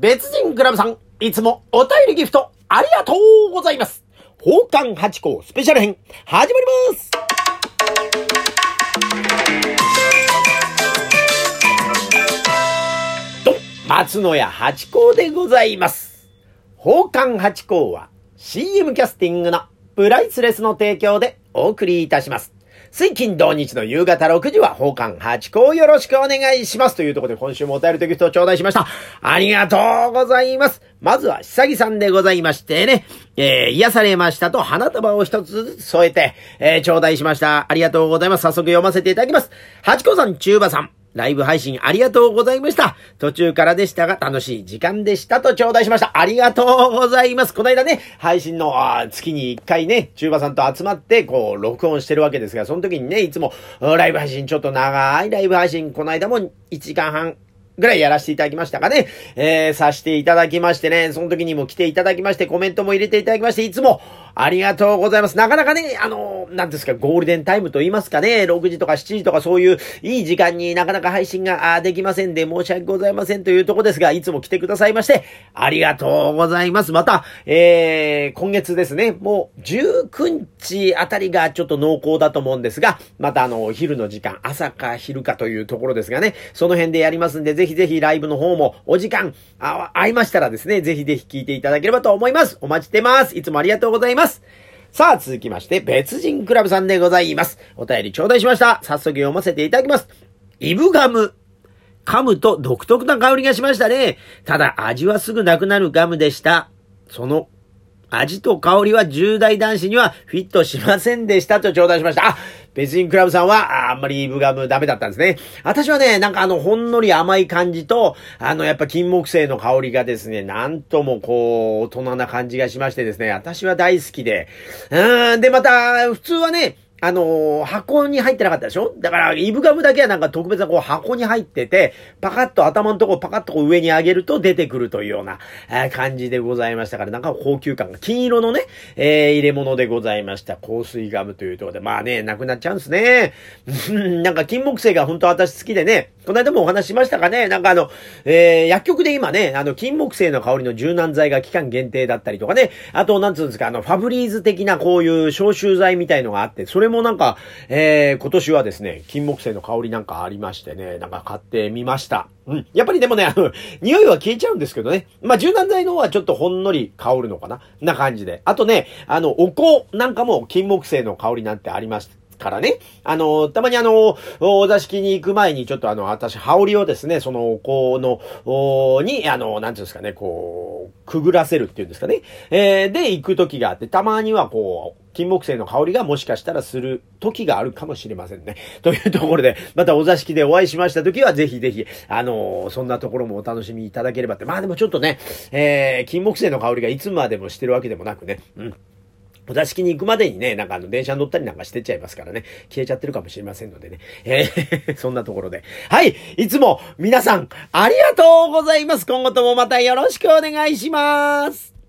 別人クラブさん、いつもお便りギフト、ありがとうございます。宝冠八甲スペシャル編、始まりますと、松野屋八甲でございます。宝冠八甲は CM キャスティングのプライスレスの提供でお送りいたします。水金土日の夕方6時は宝冠八甲よろしくお願いします。というところで今週もお便りとギフトを頂戴しました。ありがとうございます。まずは久木さんでございましてね、えー、癒されましたと花束を一つずつ添えて、えー、頂戴しました。ありがとうございます。早速読ませていただきます。八甲さん、中馬さん。ライブ配信ありがとうございました。途中からでしたが楽しい時間でしたと頂戴しました。ありがとうございます。この間ね、配信の月に1回ね、チューバさんと集まって、こう、録音してるわけですが、その時にね、いつも、ライブ配信、ちょっと長いライブ配信、この間も1時間半ぐらいやらせていただきましたかね。えー、させていただきましてね、その時にも来ていただきまして、コメントも入れていただきまして、いつもありがとうございます。なかなかね、あのー、なんですか、ゴールデンタイムと言いますかね、6時とか7時とかそういういい時間になかなか配信ができませんで、申し訳ございませんというとこですが、いつも来てくださいまして、ありがとうございます。また、えー、今月ですね、もう19日あたりがちょっと濃厚だと思うんですが、またあの、お昼の時間、朝か昼かというところですがね、その辺でやりますんで、ぜひぜひライブの方もお時間、あ、合いましたらですね、ぜひぜひ聞いていただければと思います。お待ちしてます。いつもありがとうございます。さあ、続きまして、別人クラブさんでございます。お便り頂戴しました。早速読ませていただきます。イブガム。噛むと独特な香りがしましたね。ただ、味はすぐなくなるガムでした。その味と香りは10代男子にはフィットしませんでしたと頂戴しました。あ、別人クラブさんはあんまりイブガムダメだったんですね。私はね、なんかあの、ほんのり甘い感じと、あの、やっぱ金木犀の香りがですね、なんともこう、大人な感じがしましてですね、私は大好きで。うーん、で、また、普通はね、あのー、箱に入ってなかったでしょ？だから、イブガムだけはなんか特別なこう箱に入ってて、パカッと頭のとこパカッとこう上に上げると出てくるというような、えー感じでございましたから、なんか高級感が金色のね、えー入れ物でございました。香水ガムというところで、まあね、なくなっちゃうんですね。なんか金木犀が本当私好きでね、この間もお話ししましたかね、なんかあの、えー薬局で今ね、あの、金木犀の香りの柔軟剤が期間限定だったりとかね、あと、なんつうんですか、あの、ファブリーズ的なこういう消臭剤みたいのがあって、それもなんか、えー今年はですね、金木犀の香りなんかありましてね、なんか買ってみました。うん。やっぱりでもね、あの、匂いは消えちゃうんですけどね。まあ、柔軟剤の方はちょっとほんのり香るのかなな感じで。あとね、あの、お香なんかも金木犀の香りなんてありました。からね。あの、たまにあの、お座敷に行く前に、ちょっとあの、私、羽織をですね、そのお香の、おに、あの、なんていうんですかね、こう、くぐらせるっていうんですかね。えー、で、行く時があって、たまにはこう、金木犀の香りがもしかしたらする時があるかもしれませんね。というところで、またお座敷でお会いしました時は、ぜひぜひ、あのそんなところもお楽しみいただければって。まあでもちょっとね、えー、金木犀の香りがいつまでもしてるわけでもなくね、うん。お座敷に行くまでにね、なんかあの、電車に乗ったりなんかしてっちゃいますからね、消えちゃってるかもしれませんのでね。えーそんなところで。はいいつも皆さん、ありがとうございます今後ともまたよろしくお願いします